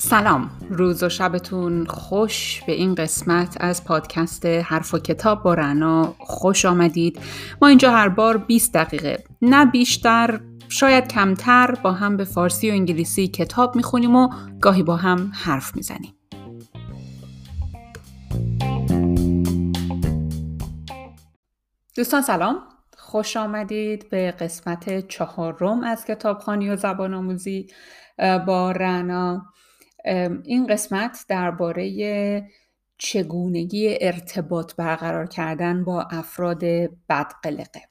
سلام. روز و شبتون خوش به این قسمت از پادکست حرف و کتاب با رنا. خوش آمدید. ما اینجا هر بار 20 دقیقه. نه بیشتر شاید کمتر با هم به فارسی و انگلیسی کتاب می‌خونیم و گاهی با هم حرف می‌زنیم. دوستان سلام. خوش آمدید به قسمت چهارم از کتابخانی و زبان آموزی با رنا. این قسمت درباره چگونگی ارتباط برقرار کردن با افراد بدقلقه.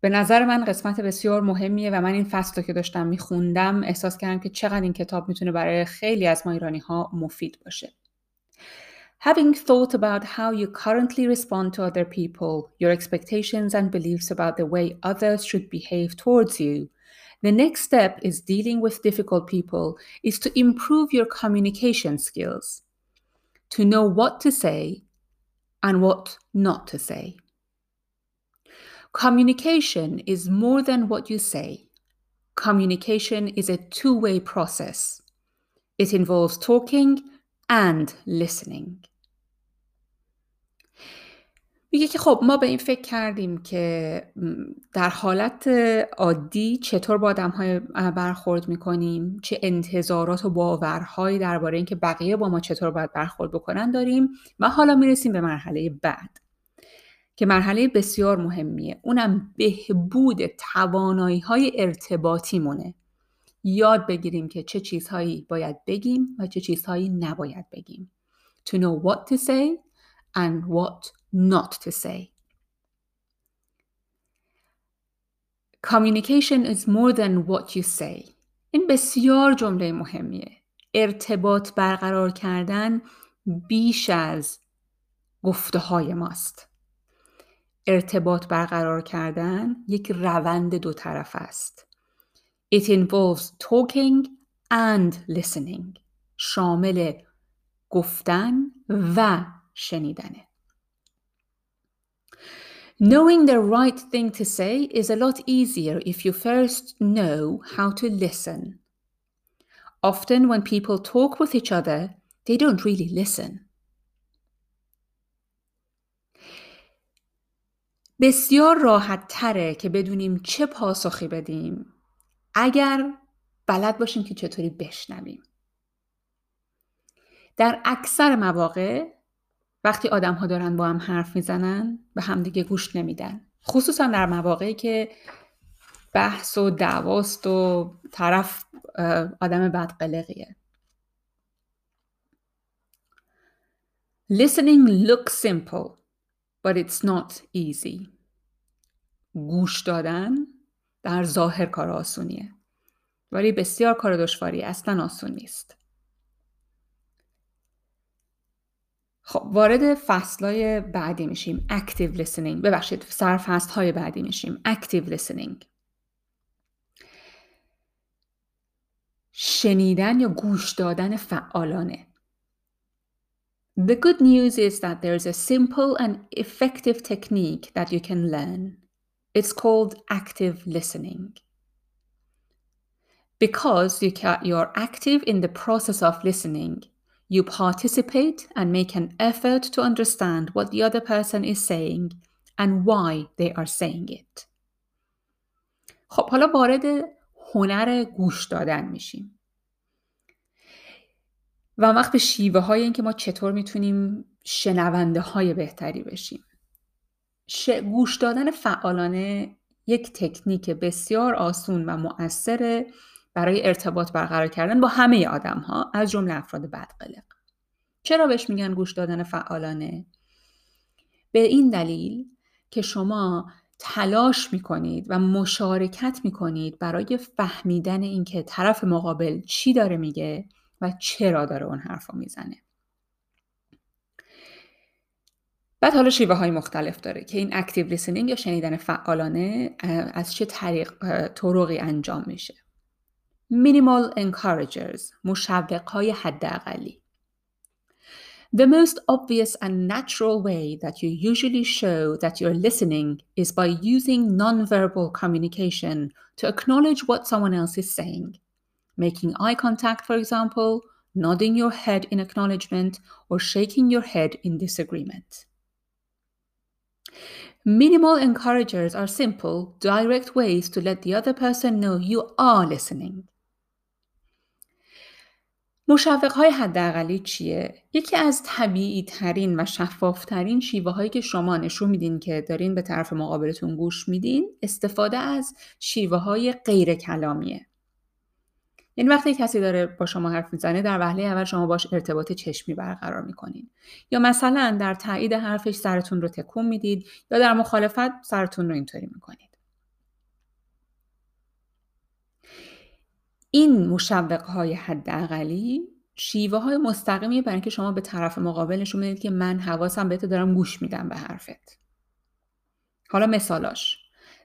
به نظر من قسمت بسیار مهمیه و من این فصل رو که داشتم میخوندم احساس کردم که چقدر این کتاب می‌تونه برای خیلی از ما ایرانی ها مفید باشه. Having thought about how you currently respond to other people, your expectations and beliefs about the way others should behave towards you, The next step is dealing with difficult people is to improve your communication skills, to know what to say and what not to say. Communication is more than what you say. Communication is a two way process. It involves talking and listening. میگه که خب ما به این فکر کردیم که در حالت عادی چطور با آدم های برخورد می‌کنیم؟ چه انتظارات و باورهایی درباره اینکه بقیه با ما چطور باید برخورد بکنن داریم؟ و حالا می‌رسیم به مرحله بعد که مرحله بسیار مهمیه. اونم بهبود توانایی های ارتباطی مونه یاد بگیریم که چه چیزهایی باید بگیم و چه چیزهایی نباید بگیم. To know what to say and what not to say. Communication is more than what you say. این بسیار جمله مهمیه. ارتباط برقرار کردن بیش از گفته های ماست. ارتباط برقرار کردن یک روند دو طرف است. It involves talking and listening. شامل گفتن و شنیدنه. Knowing the right thing to say is a lot easier if you first know how to listen. Often, when people talk with each other, they don't really listen. بسیار راحت تره که بدونیم چه پاسخی بدیم اگر بلد باشیم که چطوری بشنویم. در اکثر مواقع وقتی آدم ها دارن با هم حرف می‌زنن به همدیگه گوش نمیدن. خصوصا در مواقعی که بحث و دعواست و طرف آدم بدقلقیه. Listening looks simple but it's not easy. گوش دادن در ظاهر کار آسونیه. ولی بسیار کار دشواری اصلا آسون نیست. خب وارد فصلهای بعدی میشیم active listening ببخشید سرفصل های بعدی میشیم active listening شنیدن یا گوش دادن فعالانه The good news is that there's a simple and effective technique that you can learn. It's called active listening. Because you you're active in the process of listening, You participate and make an effort to understand what the other person is saying and why they are saying it. خب حالا وارد هنر گوش دادن میشیم. و وقت به شیوه های اینکه ما چطور می‌تونیم شنونده های بهتری بشیم. ش... گوش دادن فعالانه یک تکنیک بسیار آسون و مؤثره برای ارتباط برقرار کردن با همه آدم ها از جمله افراد بدقلق. چرا بهش میگن گوش دادن فعالانه؟ به این دلیل که شما تلاش می‌کنید و مشارکت می‌کنید برای فهمیدن اینکه طرف مقابل چی داره میگه و چرا داره اون حرف رو می‌زنه. بعد حالا شیوه های مختلف داره که این اکتیو لیسنینگ یا شنیدن فعالانه از چه طریق طرقی انجام میشه. minimal encouragers مشوق های حداقلی The most obvious and natural way that you usually show that you're listening is by using nonverbal communication to acknowledge what someone else is saying. Making eye contact, for example, nodding your head in acknowledgement, or shaking your head in disagreement. Minimal encouragers are simple, direct ways to let the other person know you are listening. مشوق های حداقلی چیه؟ یکی از طبیعی ترین و شفاف ترین شیوه هایی که شما نشون میدین که دارین به طرف مقابلتون گوش میدین استفاده از شیوه های غیر کلامیه. یعنی وقتی کسی داره با شما حرف می‌زنه در وهله اول شما باش ارتباط چشمی برقرار می‌کنین یا مثلا در تایید حرفش سرتون رو تکون می‌دید یا در مخالفت سرتون رو اینطوری می‌کنید این مشوق های حداقلی شیوه های مستقیمی برای اینکه شما به طرف مقابل نشون بدید که من حواسم بهت دارم گوش میدم به حرفت حالا مثالاش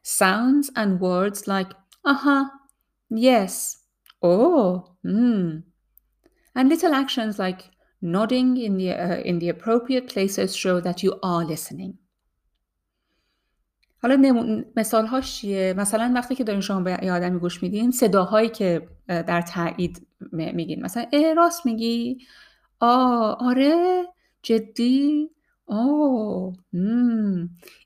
sounds and words like aha yes Oh, mm. And little actions like nodding in the, uh, in the appropriate places show that you are listening. حالا مثال هاش چیه؟ مثلا وقتی که دارین شما به یه آدمی گوش میدین صداهایی که در تایید میگین. مثلا اه راست میگی؟ آه آره جدی؟ آه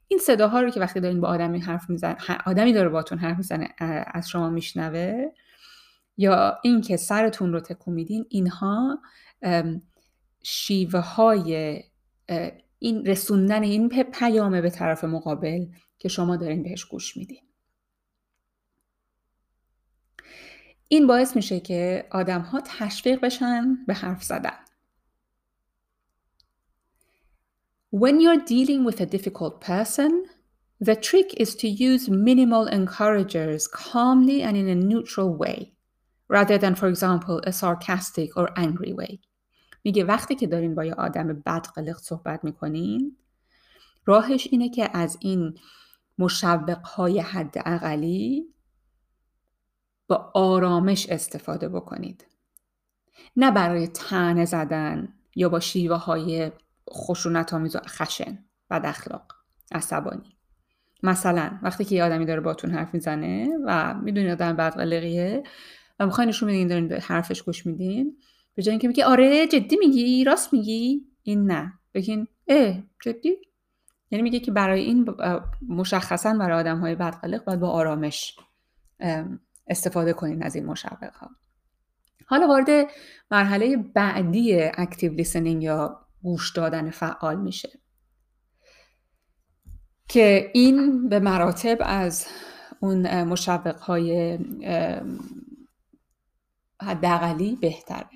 این صداها رو که وقتی دارین با آدمی حرف میزن آدمی داره باتون حرف می‌زنه از شما میشنوه یا اینکه سرتون رو تکون میدین اینها شیوه های این رسوندن این پیامه به طرف مقابل که شما دارین بهش گوش میدین این باعث میشه که آدم ها تشویق بشن به حرف زدن When you're dealing with a difficult person, the trick is to use minimal encouragers calmly and in a neutral way. rather than for example a sarcastic or angry way میگه وقتی که دارین با یه آدم بد قلق صحبت می‌کنین راهش اینه که از این مشوقهای حد اقلی با آرامش استفاده بکنید. نه برای تنه زدن یا با شیوه های خشونت آمیز و خشن بد اخلاق عصبانی. مثلا وقتی که یه آدمی داره باتون حرف می‌زنه و می‌دونی آدم بد قلقیه و می‌خواین نشون بدین دارین به حرفش گوش میدین به جای اینکه میگی آره جدی میگی راست میگی این نه. بگین اه جدی؟ یعنی میگه که برای این مشخصا برای آدم های بدقلق باید با آرامش استفاده کنین از این مشوق ها حالا وارد مرحله بعدی اکتیو لیسنینگ یا گوش دادن فعال میشه. که این به مراتب از اون مشوق های حداقلی بهتره.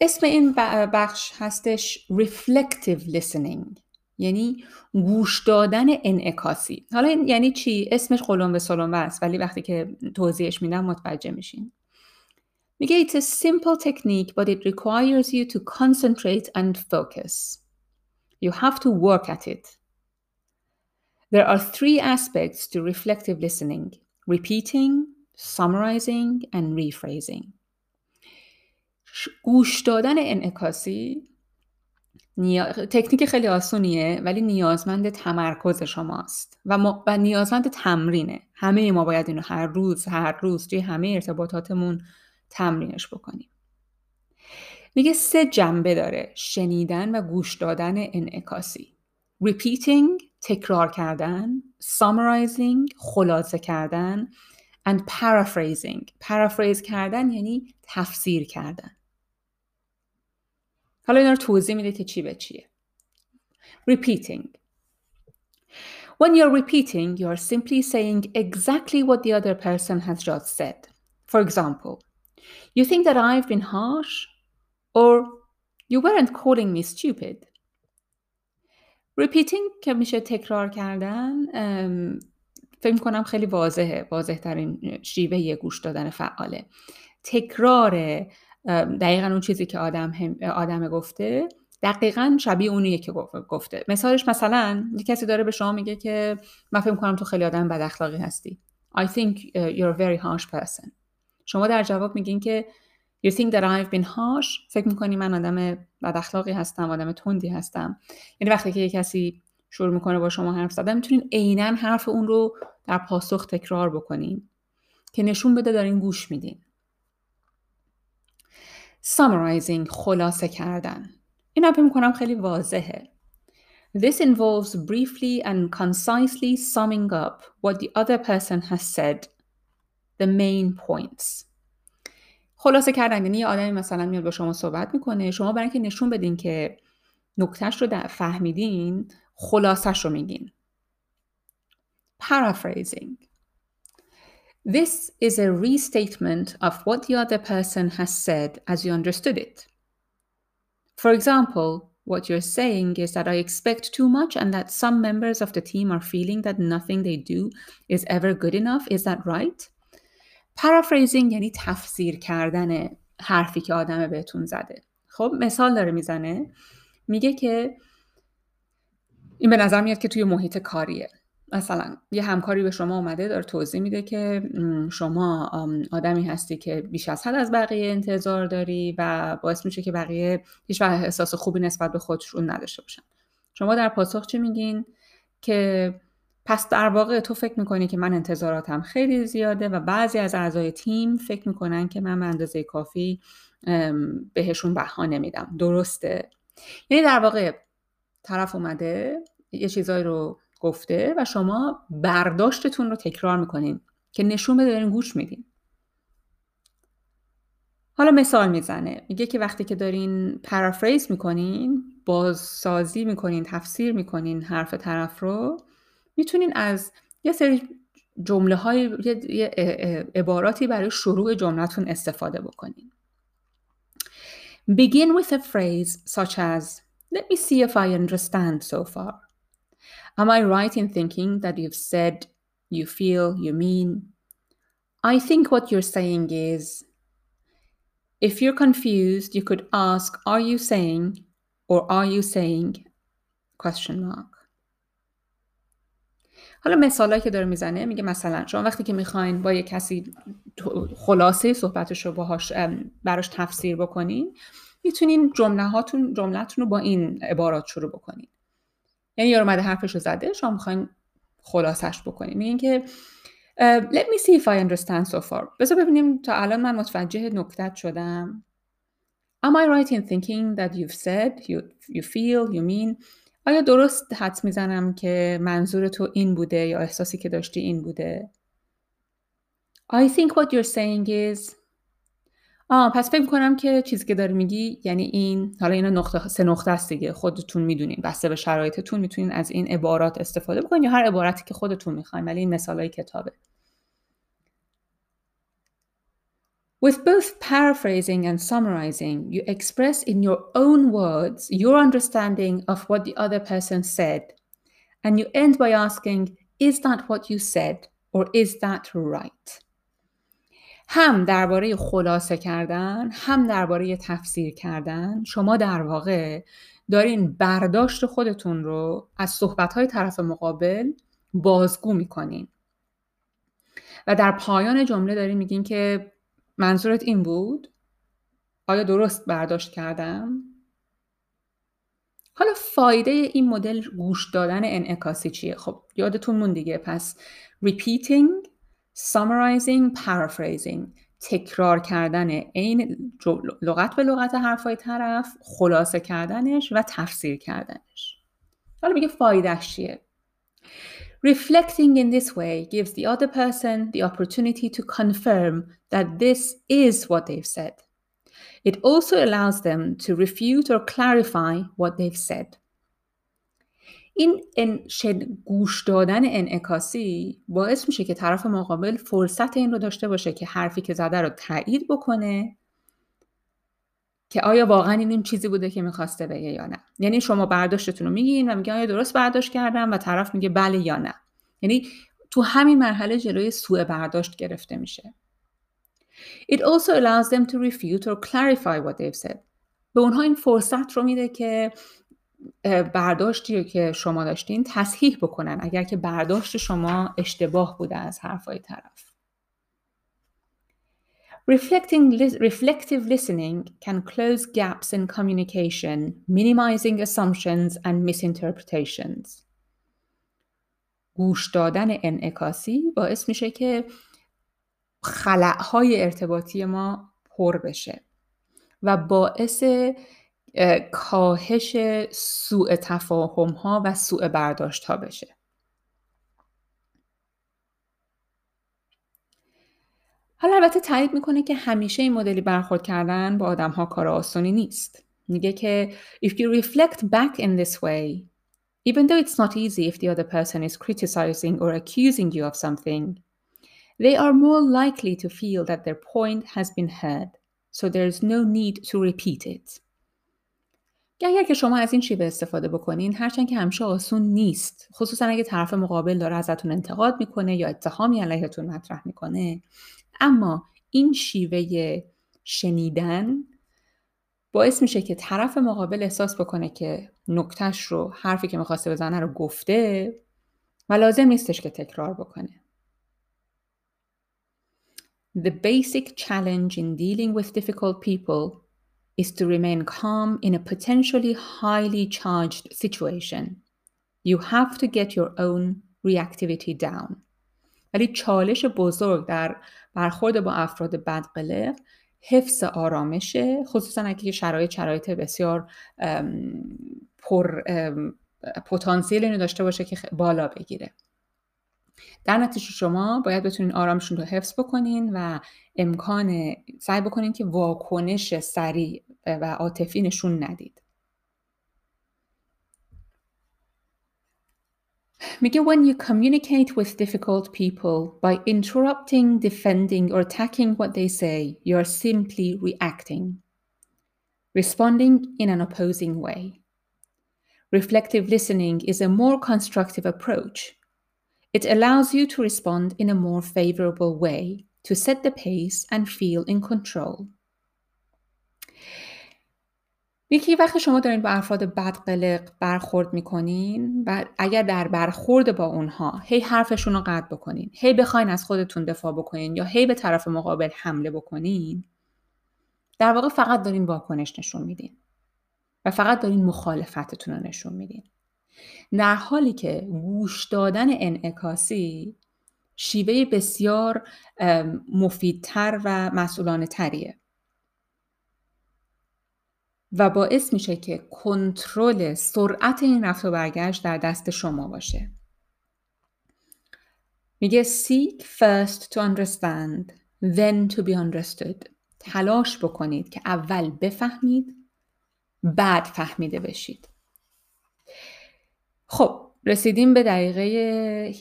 اسم این بخش هستش reflective listening. یعنی گوش دادن انعکاسی حالا یعنی چی اسمش قلم به سلمبه است ولی وقتی که توضیحش میدم متوجه میشین میگه it's a simple technique but it requires you to concentrate and focus you have to work at it there are three aspects to reflective listening repeating summarizing and rephrasing گوش دادن انعکاسی نیا... تکنیک خیلی آسونیه ولی نیازمند تمرکز شماست. و, ما... و نیازمند تمرینه. همه ما باید اینو هر روز هر روز توی همه ارتباطاتمون تمرینش بکنیم. میگه سه جنبه داره شنیدن و گوش دادن انعکاسی. repeating تکرار کردن summarizing خلاصه کردن and paraphrasing. paraphrase کردن یعنی تفسیر کردن. حالا اینا رو توضیح میده که چی به چیه repeating When you're repeating, you're simply saying exactly what the other person has just said. For example, you think that I've been harsh, or you weren't calling me stupid. Repeating که میشه تکرار کردن فکر کنم خیلی واضحه واضح ترین شیوه گوش دادن فعاله تکرار دقیقا اون چیزی که آدم, هم، آدم گفته دقیقا شبیه اونیه که گفته. مثالش مثلا یه کسی داره به شما میگه که من فکر کنم تو خیلی آدم بد اخلاقی هستی. I think you're a very harsh person. شما در جواب میگین که You think that I've been harsh. فکر می‌کنی من آدم بد اخلاقی هستم آدم تندی هستم. یعنی وقتی که کسی شروع می‌کنه با شما حرف زدن می‌تونین عینا حرف اون رو در پاسخ تکرار بکنین. که نشون بده دارین گوش میدین. Summarizing خلاصه کردن. این فکر می‌کنم خیلی واضحه. This involves briefly and concisely summing up what the other person has said, the main points. خلاصه کردن یعنی یه آدمی مثلا میاد با شما صحبت می‌کنه شما برای اینکه نشون بدین که نکتهش رو فهمیدین خلاصش رو میگین. Paraphrasing. This is a restatement of what the other person has said as you understood it. For example, what you're saying is that I expect too much and that some members of the team are feeling that nothing they do is ever good enough. Is that right? Paraphrasing یعنی تفسیر کردن حرفی که آدم بهتون زده. خب مثال داره میزنه میگه که این به نظر میاد که توی محیط کاریه مثلا یه همکاری به شما اومده داره توضیح میده که شما آدمی هستی که بیش از حد از بقیه انتظار داری و باعث میشه که بقیه هیچ احساس خوبی نسبت به خودشون نداشته باشن. شما در پاسخ چی میگین؟ که پس در واقع تو فکر می‌کنی که من انتظاراتم خیلی زیاده و بعضی از اعضای تیم فکر می‌کنن که من به اندازه کافی بهشون بها نمیدم. درسته. یعنی در واقع طرف اومده یه چیزایی رو گفته و شما برداشتتون رو تکرار می‌کنین که نشون بده دارین گوش میدین. حالا مثال می‌زنه. میگه که وقتی که دارین پرافریز می‌کنین بازسازی می‌کنین تفسیر می‌کنین حرف طرف رو می‌تونین از یه سری جمله های یه عباراتی برای شروع جملتون استفاده بکنین. Begin with a phrase such as Let me see if I understand so far. Am I right in thinking that you've said, you feel, you mean? I think what you're saying is if you're confused, you could ask, Are you saying? or Are you saying? question mark. حالا مثالی که داره می‌زنه میگه مثلا شما وقتی که می‌خواین با یه کسی خلاصه صحبتش رو باهاش براش تفسیر بکنین می‌تونین جمله هاتون جملتون رو با این عبارات شروع بکنین یعنی یارو اومده حرفش رو زده شما می‌خواین خلاصش بکنیم میگین که let me see if I understand so far. بذار ببینیم تا الان من متوجه نکتت شدم. Am I right in thinking that you've said, you, you feel, you mean? آیا درست حد می‌زنم که منظور تو این بوده یا احساسی که داشتی این بوده؟ I think what you're saying is آه پس فکر کنم که چیزی که داری میگی یعنی این حالا اینا نقطه سه نقطه است دیگه خودتون می‌دونین بسته به شرایطتون می‌تونین از این عبارات استفاده بکنین یا هر عبارتی که خودتون می‌خواین ولی این مثالای کتابه With both paraphrasing and summarizing, you express in your own words your understanding of what the other person said. And you end by asking, Is that what you said? Or is that right? هم درباره خلاصه کردن هم درباره تفسیر کردن. شما در واقع دارین برداشت خودتون رو از صحبتهای طرف مقابل بازگو می‌کنین. و در پایان جمله دارین میگین که منظورت این بود؟ آیا درست برداشت کردم؟ حالا فایده این مدل گوش دادن انعکاسی چیه؟ خب یادتون مون دیگه. پس repeating summarizing paraphrasing تکرار کردن این لغت به لغت حرفای طرف خلاصه کردنش و تفسیر کردنش حالا میگه فایدهش چیه Reflecting in this way gives the other person the opportunity to confirm that this is what they've said. It also allows them to refute or clarify what they've said. این گوش دادن انعکاسی باعث میشه که طرف مقابل فرصت این رو داشته باشه که حرفی که زده رو تایید بکنه که آیا واقعا این این چیزی بوده که می‌خواسته بگه یا نه. یعنی شما برداشتتون رو میگین و میگه آیا درست برداشت کردم و طرف میگه بله یا نه. یعنی تو همین مرحله جلوی سوء برداشت گرفته میشه. It also allows them to refute or clarify what they've said. به اونها این فرصت رو میده که برداشتی که شما داشتین تصحیح بکنن اگر که برداشت شما اشتباه بوده از حرفای طرف Reflecting, reflective listening can close gaps in communication, minimizing assumptions and misinterpretations. گوش دادن انعکاسی باعث میشه که خلعهای ارتباطی ما پر بشه و باعث کاهش سوء تفاهم ها و سوء برداشت ها بشه حالا البته تایید می‌کنه که همیشه این مدلی برخورد کردن با آدم ها کار آسانی نیست میگه که if you reflect back in this way even though it's not easy if the other person is criticizing or accusing you of something they are more likely to feel that their point has been heard so there is no need to repeat it اگر که شما از این شیوه استفاده بکنین هرچند که همیشه آسون نیست. خصوصا اگه طرف مقابل داره ازتون انتقاد می‌کنه یا اتهامی علیهتون مطرح می‌کنه. اما این شیوه شنیدن باعث میشه که طرف مقابل احساس بکنه که نکتش رو حرفی که می‌خواسته بزنه رو گفته و لازم نیستش که تکرار بکنه. The basic challenge in dealing with difficult people is to remain calm in a potentially highly charged situation. You have to get your own reactivity down. ولی چالش بزرگ در برخورد با افراد بدقلق حفظ آرامشه خصوصا اگه شرایط شرایط بسیار پر پتانسیل داشته باشه که بالا بگیره در نتیجه شما باید بتونین آرامشون رو حفظ بکنین و امکان سعی بکنین که واکنش سریع و عاطفی نشون ندید میگه when you communicate with difficult people by interrupting, defending or attacking what they say, you are simply reacting, responding in an opposing way. Reflective listening is a more constructive approach It allows you to respond in a more favorable way, to set the pace and feel in control. یکی وقتی شما دارین با افراد بدقلق برخورد می‌کنین و اگر در برخورد با اونها هی حرفشون رو قطع بکنین هی بخواین از خودتون دفاع بکنین یا هی به طرف مقابل حمله بکنین در واقع فقط دارین واکنش نشون میدین و فقط دارین مخالفتتون رو نشون میدین. در حالی که گوش دادن انعکاسی شیوه بسیار مفیدتر و مسئولانه تریه و باعث میشه که کنترل سرعت این رفت و برگشت در دست شما باشه. میگه seek first to understand then to be understood. تلاش بکنید که اول بفهمید بعد فهمیده بشید. خب رسیدیم به دقیقه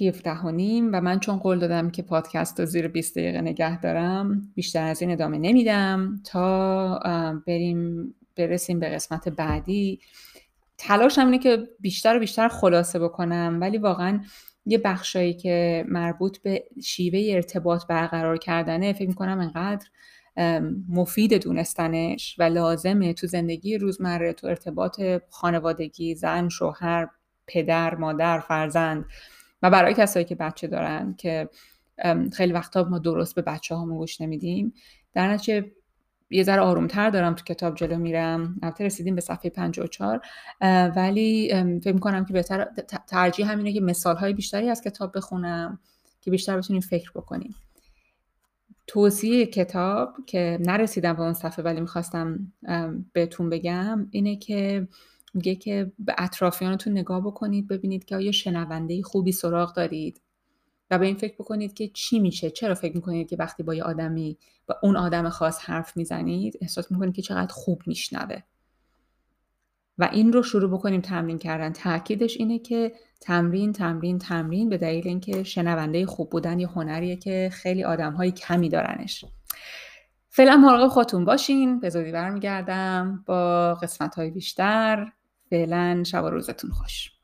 17 و نیم و من چون قول دادم که پادکست رو زیر 20 دقیقه نگه دارم بیشتر از این ادامه نمیدم تا بریم برسیم به قسمت بعدی. تلاش اینه که بیشتر و بیشتر خلاصه بکنم ولی واقعا یه بخشایی که مربوط به شیوه ارتباط برقرار کردنه فکر می‌کنم انقدر مفید دونستنش و لازمه تو زندگی روزمره تو ارتباط خانوادگی زن شوهر پدر مادر فرزند و برای کسایی که بچه دارن که خیلی وقتا ما درست به بچه هامون گوش نمیدیم. در نتیجه یه ذره آرومتر دارم تو کتاب جلو میرم. البته رسیدیم به صفحه 54 ولی فکر می‌کنم که بهتر ترجیح همینه که مثال های بیشتری از کتاب بخونم که بیشتر بتونیم فکر بکنیم. توصیه کتاب که نرسیدم به اون صفحه ولی می‌خواستم بهتون بگم اینه که میگه که به اطرافیانتون نگاه بکنید ببینید که آیا شنونده خوبی سراغ دارید. و به این فکر بکنید که چی میشه؟ چرا فکر می‌کنید که وقتی با یه آدمی با اون آدم خاص حرف می‌زنید احساس می‌کنید که چقدر خوب میشنوه؟ و این رو شروع بکنیم تمرین کردن. تاکیدش اینه که تمرین تمرین تمرین به دلیل اینکه شنونده خوب بودن یه هنریه که خیلی آدم کمی دارنش. فعلا مراقب خودتون باشین. به زودی برمیگردم. با قسمت های بیشتر. فعلا شب و روزتون خوش.